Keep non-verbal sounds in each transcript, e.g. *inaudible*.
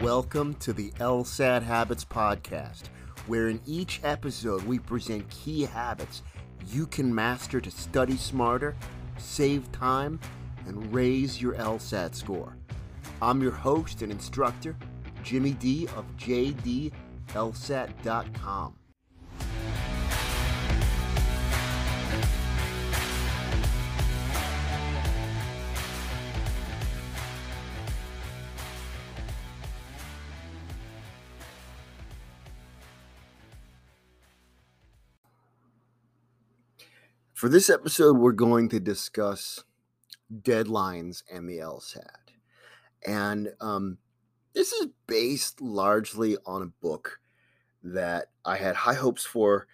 Welcome to the LSAT Habits Podcast, where in each episode we present key habits you can master to study smarter, save time, and raise your LSAT score. I'm your host and instructor, Jimmy D of JDLSAT.com. For this episode, we're going to discuss deadlines and the LSAT. And um, this is based largely on a book that I had high hopes for.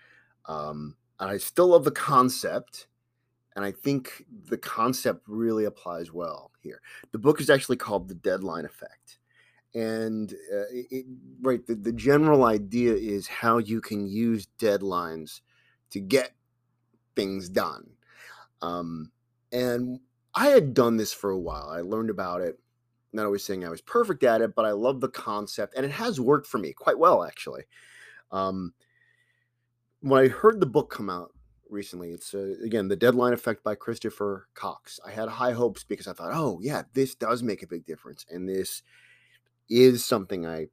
Um, and I still love the concept. And I think the concept really applies well here. The book is actually called The Deadline Effect. And uh, it, right, the, the general idea is how you can use deadlines to get things done. Um, and I had done this for a while. I learned about it. Not always saying I was perfect at it, but I love the concept, and it has worked for me quite well, actually. Um, when I heard the book come out recently, it's uh, again the Deadline Effect by Christopher Cox. I had high hopes because I thought, oh yeah, this does make a big difference, and this is something I.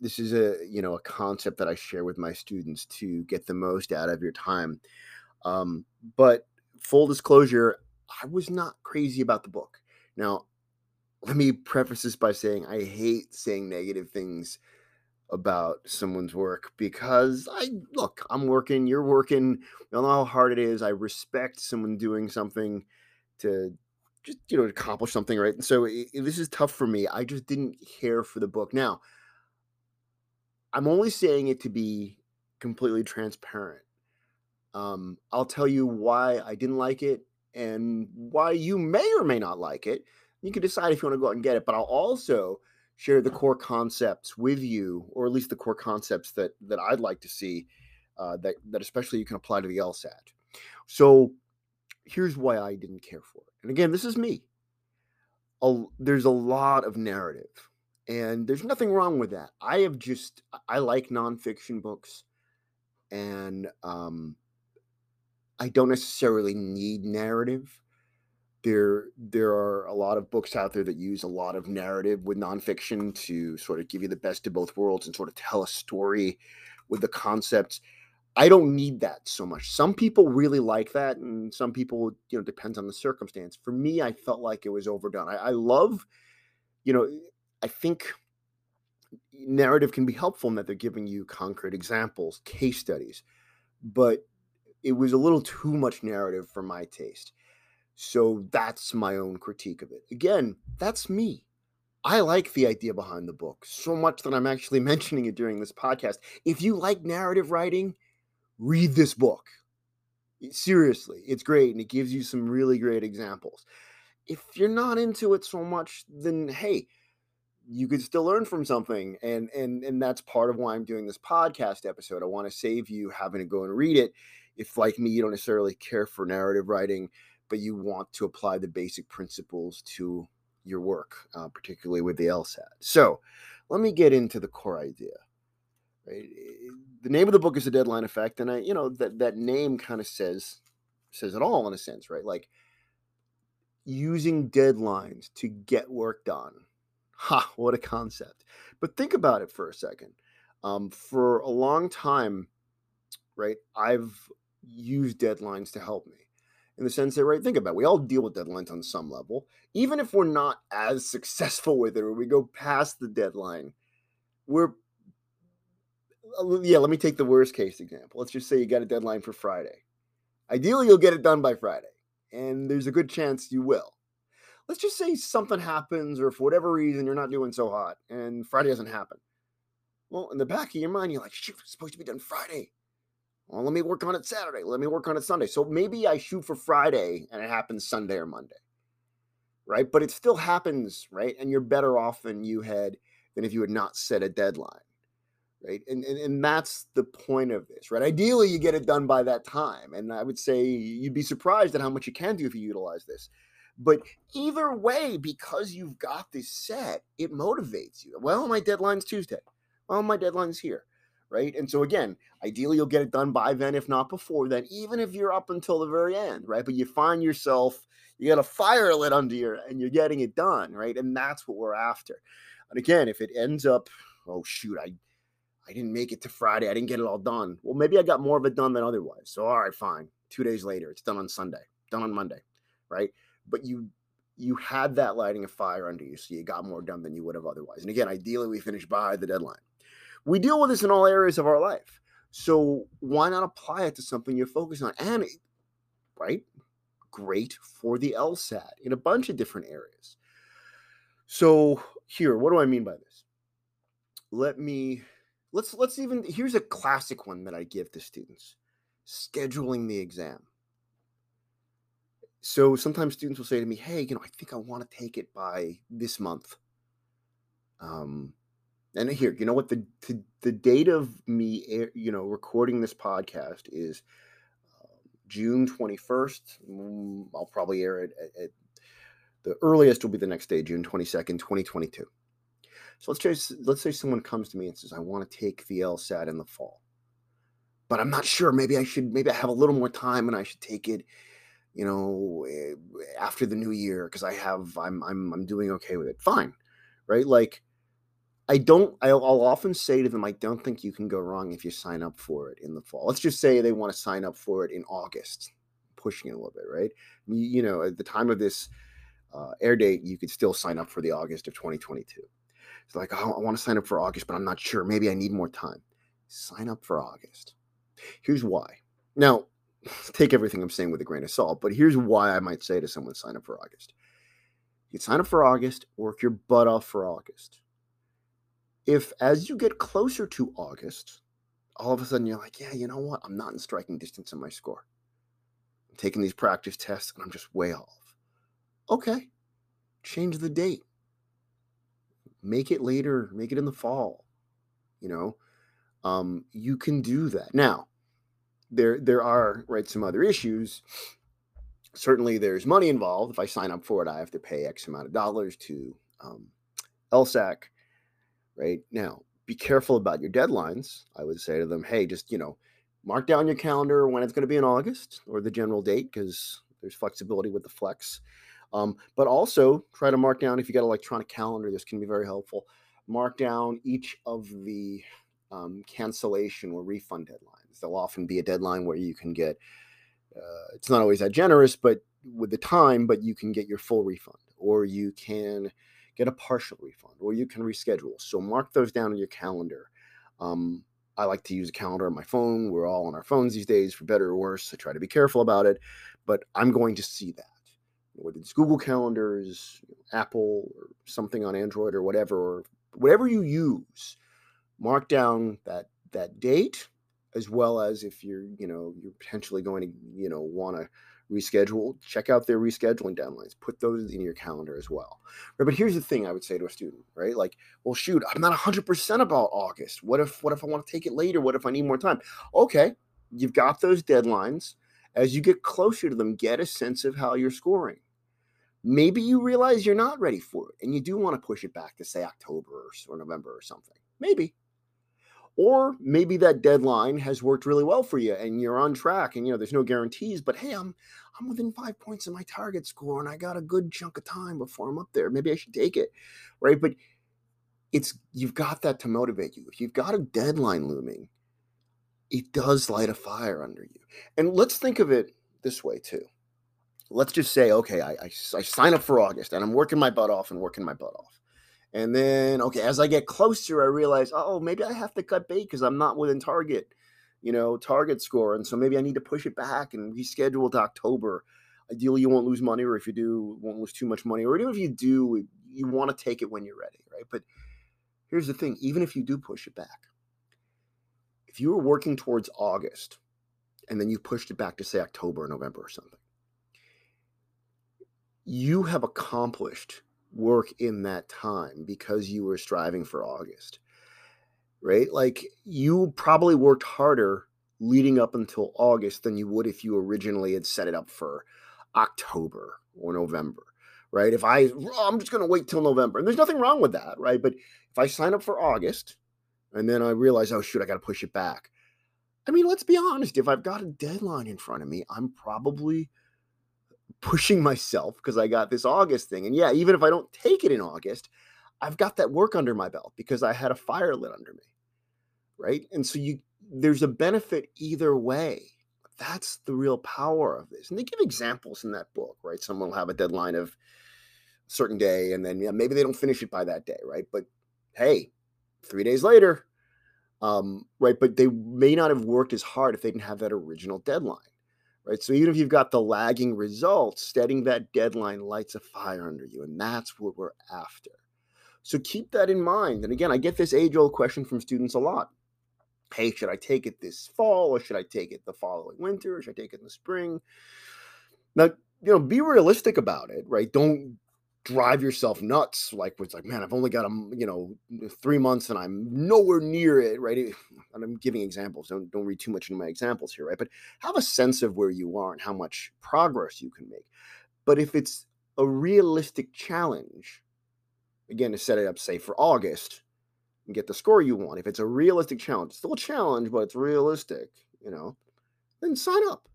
This is a you know a concept that I share with my students to get the most out of your time um, but full disclosure, I was not crazy about the book. Now, let me preface this by saying I hate saying negative things about someone's work because I look, I'm working, you're working. I know how hard it is. I respect someone doing something to just you know accomplish something, right? And so it, this is tough for me. I just didn't care for the book. Now, I'm only saying it to be completely transparent. Um, I'll tell you why I didn't like it and why you may or may not like it. You can decide if you want to go out and get it, but I'll also share the core concepts with you, or at least the core concepts that that I'd like to see uh, that that especially you can apply to the LSAT. So here's why I didn't care for it. And again, this is me. A, there's a lot of narrative, and there's nothing wrong with that. I have just I like nonfiction books, and um, I don't necessarily need narrative. There, there are a lot of books out there that use a lot of narrative with nonfiction to sort of give you the best of both worlds and sort of tell a story with the concepts. I don't need that so much. Some people really like that, and some people, you know, depends on the circumstance. For me, I felt like it was overdone. I, I love, you know, I think narrative can be helpful in that they're giving you concrete examples, case studies, but it was a little too much narrative for my taste. So that's my own critique of it. Again, that's me. I like the idea behind the book so much that I'm actually *laughs* mentioning it during this podcast. If you like narrative writing, read this book. Seriously, it's great and it gives you some really great examples. If you're not into it so much, then hey, you could still learn from something and and and that's part of why I'm doing this podcast episode. I want to save you having to go and read it if like me you don't necessarily care for narrative writing but you want to apply the basic principles to your work uh, particularly with the lsat so let me get into the core idea right? The name of the book is the deadline effect and i you know that that name kind of says says it all in a sense right? Like using deadlines to get work done. Ha what a concept. But think about it for a second. Um, for a long time right i've use deadlines to help me in the sense that right think about it, we all deal with deadlines on some level. Even if we're not as successful with it or we go past the deadline we're yeah let me take the worst case example. Let's just say you got a deadline for friday. Ideally you'll get it done by friday and there's a good chance you will. Let's just say something happens or for whatever reason you're not doing so hot and friday doesn't happen. Well in the back of your mind you're like shoot it's supposed to be done friday well, let me work on it Saturday. Let me work on it Sunday. So maybe I shoot for Friday and it happens Sunday or Monday. Right. But it still happens. Right. And you're better off than you had than if you had not set a deadline. Right. And, and, and that's the point of this. Right. Ideally, you get it done by that time. And I would say you'd be surprised at how much you can do if you utilize this. But either way, because you've got this set, it motivates you. Well, my deadline's Tuesday. Well, my deadline's here. Right. And so, again, ideally, you'll get it done by then, if not before then, even if you're up until the very end. Right. But you find yourself, you got a fire lit under you and you're getting it done. Right. And that's what we're after. And again, if it ends up, oh, shoot, I, I didn't make it to Friday. I didn't get it all done. Well, maybe I got more of it done than otherwise. So, all right, fine. Two days later, it's done on Sunday, done on Monday, right? But you you had that lighting a fire under you, so you got more done than you would have otherwise. And again, ideally, we finish by the deadline. We deal with this in all areas of our life. So why not apply it to something you're focused on? And right, great for the LSAT in a bunch of different areas. So here, what do I mean by this? Let me let's let's even here's a classic one that I give to students. Scheduling the exam. So sometimes students will say to me, "Hey, you know, I think I want to take it by this month." Um, and here, you know what the the, the date of me, you know, recording this podcast is uh, June twenty first. Mm, I'll probably air it at, at the earliest will be the next day, June 22nd, 2022. So let's say, let's say someone comes to me and says, I want to take the LSAT in the fall, but I'm not sure. Maybe I should, maybe I have a little more time and I should take it, you know, eh, after the new year because I have, I'm, I'm, I'm doing okay with it. Fine. Right. Like, I don't, I'll, often say to them, I don't think you can go wrong if you sign up for it in the fall. Let's just say they want to sign up for it in August, pushing it a little bit, right? You, you know, at the time of this, uh, air date, you could still sign up for the August of 2022. It's like, oh, I want to sign up for August, but I'm not sure. Maybe I need more time. Sign up for August. Here's why. Now, *laughs* take everything I'm saying with a grain of salt, but here's why I might say to someone, sign up for August. You sign up for August, work your butt off for August. If as you get closer to August, all of a sudden you're like, yeah, you know what? I'm not in striking distance in my score. I'm taking these practice tests and I'm just way off. Okay, change the date. Make it later, make it in the fall. You know, um, you can do that. Now, there there are right some other issues. Certainly, there's money involved. If I sign up for it, I have to pay X amount of dollars to um, LSAC. Right now, be careful about your deadlines. I would say to them, hey, just you know, mark down your calendar when it's going to be in August or the general date because there's flexibility with the flex. Um, but also try to mark down if you got electronic calendar. This can be very helpful. Mark down each of the um, cancellation or refund deadlines. There'll often be a deadline where you can get. Uh, it's not always that generous, but with the time, but you can get your full refund, or you can get a partial refund, or you can reschedule. So mark those down in your calendar. Um, I like to use a calendar on my phone. We're all on our phones these days, for better or worse. I try to be careful about it, but I'm going to see that whether it's Google Calendars, Apple, or something on Android or whatever, or whatever you use, mark down that that date as well as if you're you know you're potentially going to you know want to reschedule check out their rescheduling deadlines put those in your calendar as well. Right but here's the thing i would say to a student right? Like well shoot i'm not 100% about august. What if what if i want to take it later? What if i need more time? Okay you've got those deadlines. As you get closer to them get a sense of how you're scoring. Maybe you realize you're not ready for it and you do want to push it back to say October or November or something. Maybe. Or maybe that deadline has worked really well for you and you're on track and you know there's no guarantees, but hey, I'm I'm within 5 points of my target score and I got a good chunk of time before I'm up there. Maybe I should take it. Right? But it's you've got that to motivate you. If you've got a deadline looming, it does light a fire under you. And let's think of it this way too let's just say, okay, I, I, I sign up for August and I'm working my butt off and working my butt off. And then, okay, as I get closer, I realize, oh, maybe I have to cut bait because I'm not within target, you know, target score. And so maybe I need to push it back and reschedule to October. Ideally, you won't lose money, or if you do, won't lose too much money. Or even if you do, you want to take it when you're ready, right? But here's the thing even if you do push it back, if you were working towards August and then you pushed it back to, say, October or November or something, you have accomplished work in that time because you were striving for August, right? Like you probably worked harder leading up until August than you would if you originally had set it up for October or November. right? If I, oh, I'm just going to wait till November, and there's nothing wrong with that, right? But if I sign up for August and then I realize, oh, shoot, I got to push it back. I mean, let's be honest. If I've got a deadline in front of me, I'm probably pushing myself because I got this August thing. And yeah, even if I don't take it in August, I've got that work under my belt because I had a fire lit under me. Right. And so you, there's a benefit either way. That's the real power of this. And they give examples in that book, right? Someone will have a deadline of a certain day and then yeah, maybe they don't finish it by that day, right? But hey, three days later, um, right? But they may not have worked as hard if they didn't have that original deadline, right? So even if you've got the lagging results, setting that deadline lights a fire under you, and that's what we're after. So keep that in mind. And again, I get this age old question from students a lot. Hey, should I take it this fall or should I take it the following winter or should I take it in the spring? Now, you know, be realistic about it, right? Don't drive yourself nuts. Like it's like, man, I've only got a you know three months and I'm nowhere near it, right? Eh, *sighs* and I'm giving examples. Don't don't read too much into my examples here, right? But have a sense of where you are and how much progress you can make. But if it's a realistic challenge, again, to set it up, say for August, and get the score you want. If it's a realistic challenge, still a challenge, but it's realistic, you know, then sign up.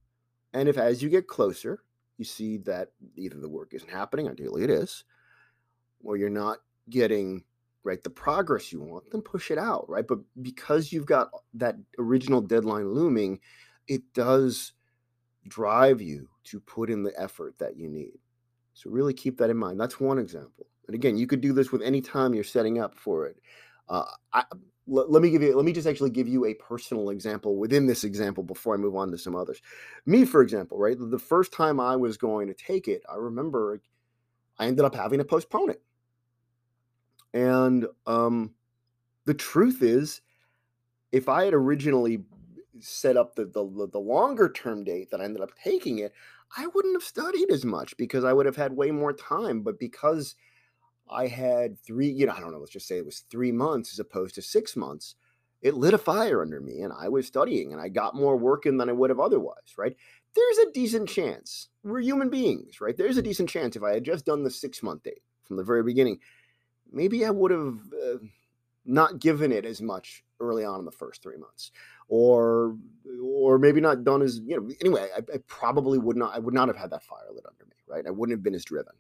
And if as you get closer, you see that either the work isn't happening, ideally it is, or you're not getting right the progress you want, then push it out, right? But because you've got that original deadline looming, it does drive you to put in the effort that you need. So really keep that in mind. That's one example. And again, you could do this with any time you're setting up for it. Uh, I, let, let me give you let me just actually give you a personal example within this example before i move on to some others. Me for example right the first time i was going to take it i remember i ended up having to postpone it. And um the truth is if i had originally set up the, the the longer term date that i ended up taking it i wouldn't have studied as much because i would have had way more time. But because I had three, you know, I don't know, let's just say it was three months as opposed to six months. It lit a fire under me and I was studying and I got more work in than I would have otherwise, right? There's a decent chance. We're human beings, right? There's a decent chance if I had just done the six month date from the very beginning, maybe I would have uh, not given it as much early on in the first three months or or maybe not done as you know anyway I, I, probably would not i would not have had that fire lit under me right i wouldn't have been as driven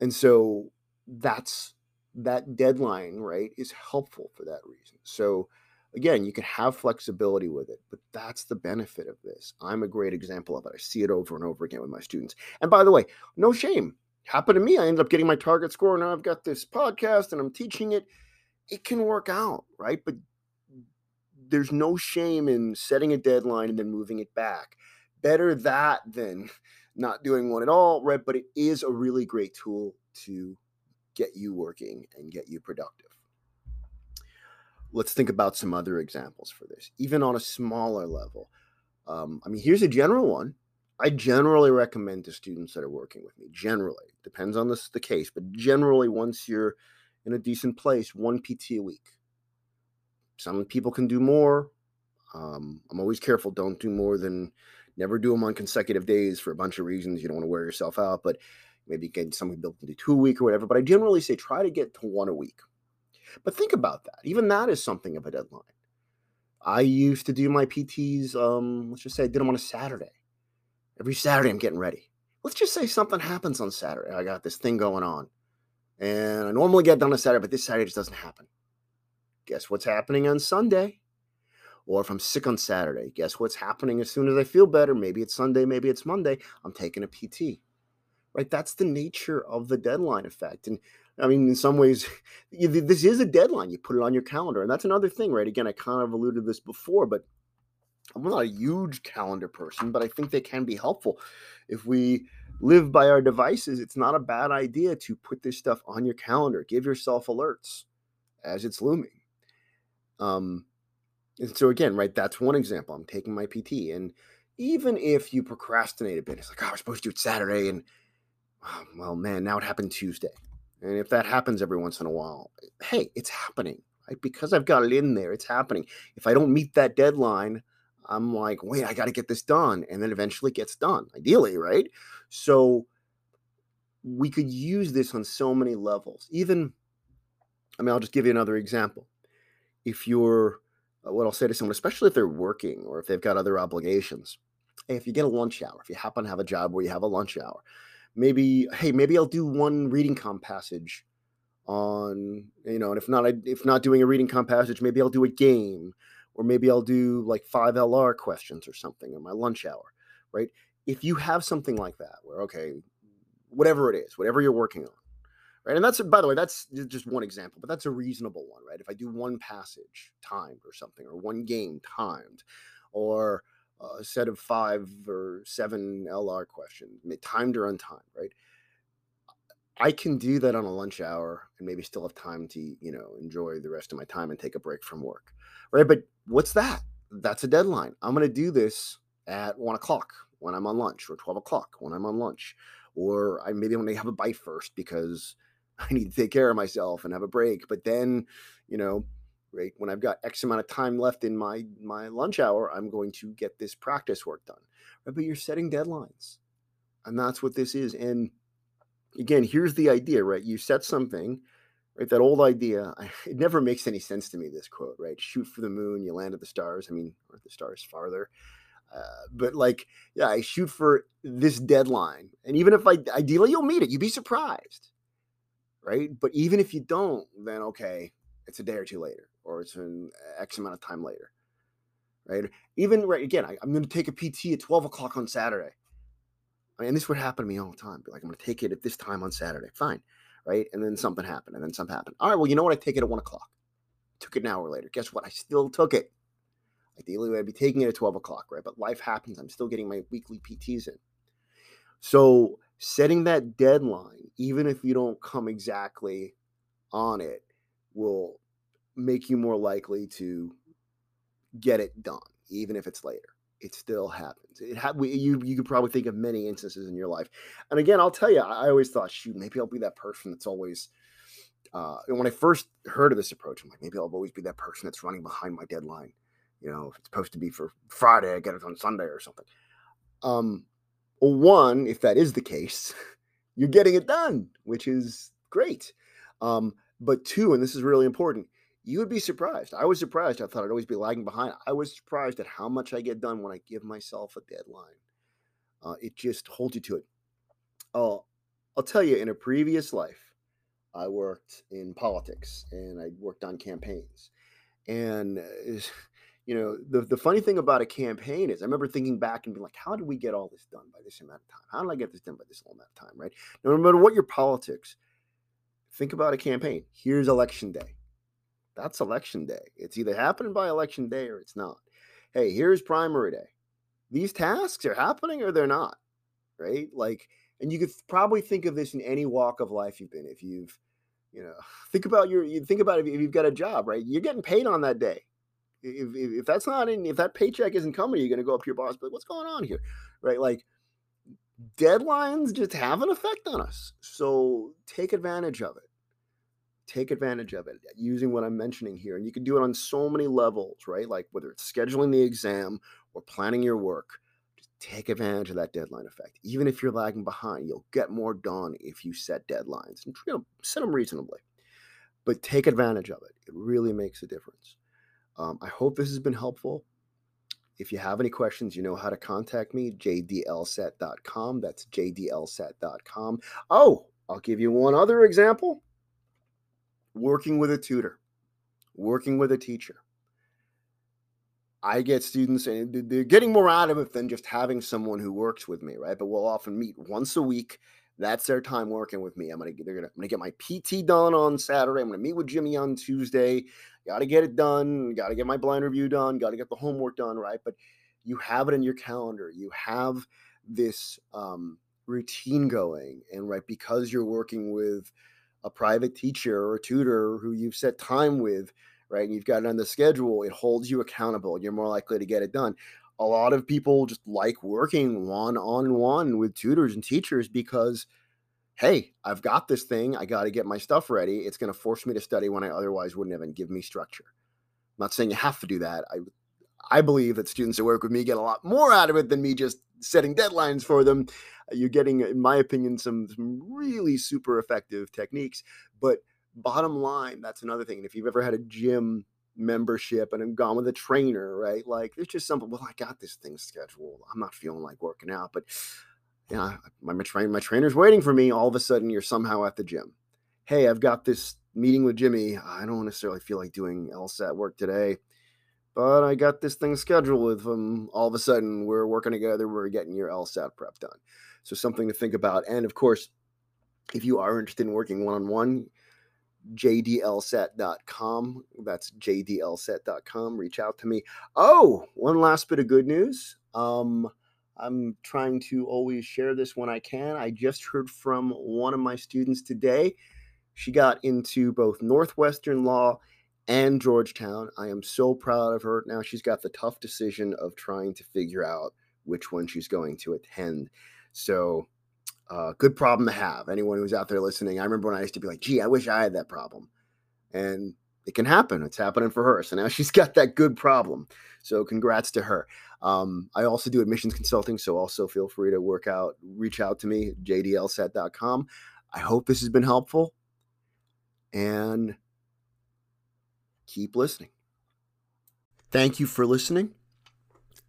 and so that's that deadline, right, is helpful for that reason. So again, you can have flexibility with it, but that's the benefit of this. I'm a great example of it. I see it over and over again with my students. And by the way, no shame. Happened to me. I ended up getting my target score. Now I've got this podcast and I'm teaching it. It can work out, right? But there's no shame in setting a deadline and then moving it back. Better that than *laughs* not doing one at all, right? But it is a really great tool to get you working and get you productive. Let's think about some other examples for this, even on a smaller level. Um, I mean, here's a general one. I generally recommend to students that are working with me, generally, depends on this, the case, but generally, once you're in a decent place, one PT a week. Some people can do more. Um, I'm always careful, don't do more than never do them on consecutive days for a bunch of reasons. You don't want to wear yourself out, but maybe get something built into two a week or whatever. But I generally say try to get to one a week. But think about that. Even that is something of a deadline. I used to do my PTs, um, let's just say I did them on a Saturday. Every Saturday I'm getting ready. Let's just say something happens on Saturday. I got this thing going on. And I normally get done on Saturday, but this Saturday just doesn't happen. Guess what's happening on Sunday? Or if I'm sick on Saturday, guess what's happening as soon as I feel better? Maybe it's Sunday, maybe it's Monday. I'm taking a PT right? That's the nature of the deadline effect. And I mean, in some ways, *laughs* this is a deadline. You put it on your calendar. And that's another thing, right? Again, I kind of alluded to this before, but I'm not a huge calendar person, but I think they can be helpful. If we live by our devices, it's not a bad idea to put this stuff on your calendar. Give yourself alerts as it's looming. Um, and so again, right, that's one example. I'm taking my PT. And even if you procrastinate a bit, it's like, oh, I was supposed to do it Saturday and *sighs* well, man, now it happened Tuesday. And if that happens every once in a while, hey, it's happening, right? Because I've got it in there, it's happening. If I don't meet that deadline, I'm like, wait, I got to get this done. And then eventually gets done, ideally, right? So we could use this on so many levels. Even, I mean, I'll just give you another example. If you're, uh, what I'll say to someone, especially if they're working or if they've got other obligations, hey, if you get a lunch hour, if you happen to have a job where you have a lunch hour, maybe, hey, maybe I'll do one reading comp passage on, you know, and if not, I, if not doing a reading comp passage, maybe I'll do a game or maybe I'll do like five LR questions or something in my lunch hour, right? If you have something like that, where, okay, whatever it is, whatever you're working on, right? And that's, by the way, that's just one example, but that's a reasonable one, right? If I do one passage timed or something, or one game timed, or a set of five or seven LR questions, timed or untimed, right? I can do that on a lunch hour and maybe still have time to, you know, enjoy the rest of my time and take a break from work, right? But what's that? That's a deadline. I'm going to do this at one o'clock when I'm on lunch, or 12 o'clock when I'm on lunch, or I maybe want to have a bite first because *laughs* I need to take care of myself and have a break. But then, you know, right when I've got X amount of time left in my my lunch hour, I'm going to get this practice work done. Right? But you're setting deadlines, and that's what this is. And again, here's the idea, right? You set something, right? That old idea. *laughs* It never makes any sense to me. This quote, right? Shoot for the moon, you land at the stars. I mean, or the stars farther. Uh, but like, yeah, I shoot for this deadline, and even if I ideally you'll meet it, you'd be surprised, right? But even if you don't, then okay, it's a day or two later, or it's an uh, X amount of time later, right? Even right again, I, am going to take a PT at 12 o'clock on Saturday. I mean, this would happen to me all the time. Be like, I'm going to take it at this time on Saturday. Fine, right? And then something happened, and then something happened. All right, well, you know what? I take it at one o'clock. Took it an hour later. Guess what? I still took it. Ideally, I'd be taking it at 12 o'clock, right? But life happens. I'm still getting my weekly PTs in. So setting that deadline, even if you don't come exactly on it, will make you more likely to get it done, even if it's later. It still happens. It ha- we, you you could probably think of many instances in your life. And again, I'll tell you, I, always thought, shoot, maybe I'll be that person that's always. Uh, and when I first heard of this approach, I'm like, maybe I'll always be that person that's running behind my deadline you know, if it's supposed to be for Friday, I get it on Sunday or something. Um, one, if that is the case, *laughs* you're getting it done, which is great. Um, but two, and this is really important, you would be surprised. I was surprised. I thought I'd always be lagging behind. I was surprised at how much I get done when I give myself a deadline. Uh, it just holds you to it. Uh, I'll tell you, in a previous life, I worked in politics and I worked on campaigns. And uh, *laughs* you know, the, the funny thing about a campaign is I remember thinking back and being like, how did we get all this done by this amount of time? How did I get this done by this amount of time? Right. no matter what your politics, think about a campaign. Here's election day. That's election day. It's either happening by election day or it's not. Hey, here's primary day. These tasks are happening or they're not. Right. Like, and you could probably think of this in any walk of life you've been. If you've, you know, *sighs* think about your, you think about if you've got a job, right? You're getting paid on that day if, if, if that's not in, if that paycheck isn't coming, you're going to go up to your boss, but what's going on here? Right. Like deadlines just have an effect on us. So take advantage of it. Take advantage of it using what I'm mentioning here. And you can do it on so many levels, right? Like whether it's scheduling the exam or planning your work, just take advantage of that deadline effect. Even if you're lagging behind, you'll get more done if you set deadlines and you know, set them reasonably. But take advantage of it. It really makes a difference. Um, I hope this has been helpful. If you have any questions, you know how to contact me, jdlsat.com. That's jdlsat.com. Oh, I'll give you one other example working with a tutor, working with a teacher. I get students and they're getting more out of it than just having someone who works with me, right? But we'll often meet once a week. That's their time working with me. I'm gonna they're gonna I'm gonna get my PT done on Saturday. I'm gonna meet with Jimmy on Tuesday. Got to get it done. Got to get my blind review done. Got to get the homework done, right? But you have it in your calendar. You have this um, routine going, and right because you're working with a private teacher or tutor who you've set time with, right? And you've got it on the schedule. It holds you accountable. You're more likely to get it done. A lot of people just like working one on one with tutors and teachers because hey, I've got this thing. I got to get my stuff ready. It's going to force me to study when I otherwise wouldn't have and give me structure. I'm not saying you have to do that. I I believe that students that work with me get a lot more out of it than me just setting deadlines for them. You're getting, in my opinion, some, some really super effective techniques. But bottom line, that's another thing. And if you've ever had a gym membership and I'm gone with a trainer, right? Like there's just something, well, I got this thing scheduled. I'm not feeling like working out, but you know, my, my, train, my trainer's waiting for me. All of a sudden you're somehow at the gym. Hey, I've got this meeting with Jimmy. I don't necessarily feel like doing LSAT work today, but I got this thing scheduled with him. All of a sudden we're working together. We're getting your LSAT prep done. So something to think about. And of course, if you are interested in working one-on-one, jdlsat.com. That's jdlsat.com. Reach out to me. Oh, one last bit of good news. Um, I'm trying to always share this when I can. I just heard from one of my students today. She got into both Northwestern Law and Georgetown. I am so proud of her. Now she's got the tough decision of trying to figure out which one she's going to attend. So uh, good problem to have. Anyone who's out there listening, I remember when I used to be like, gee, I wish I had that problem. And it can happen. It's happening for her. So now *laughs* she's got that good problem. So congrats to her. Um, I also do admissions consulting. So also feel free to work out, reach out to me, jdlsat.com. I hope this has been helpful and keep listening. Thank you for listening.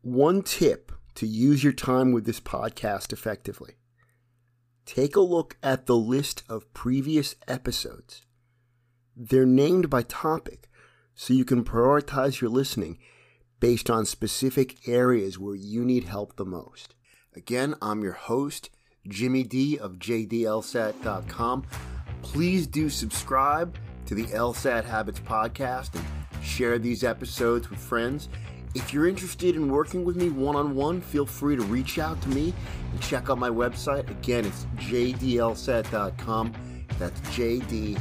One tip to use your time with this podcast effectively take a look at the list of previous episodes. They're named by topic, so you can prioritize your listening based on specific areas where you need help the most. Again, I'm your host, Jimmy D of JDLSAT.com. Please do subscribe to the LSAT Habits podcast and share these episodes with friends. If you're interested in working with me one on one, feel free to reach out to me and check out my website. Again, it's jdlsat.com. That's jdlsat.com.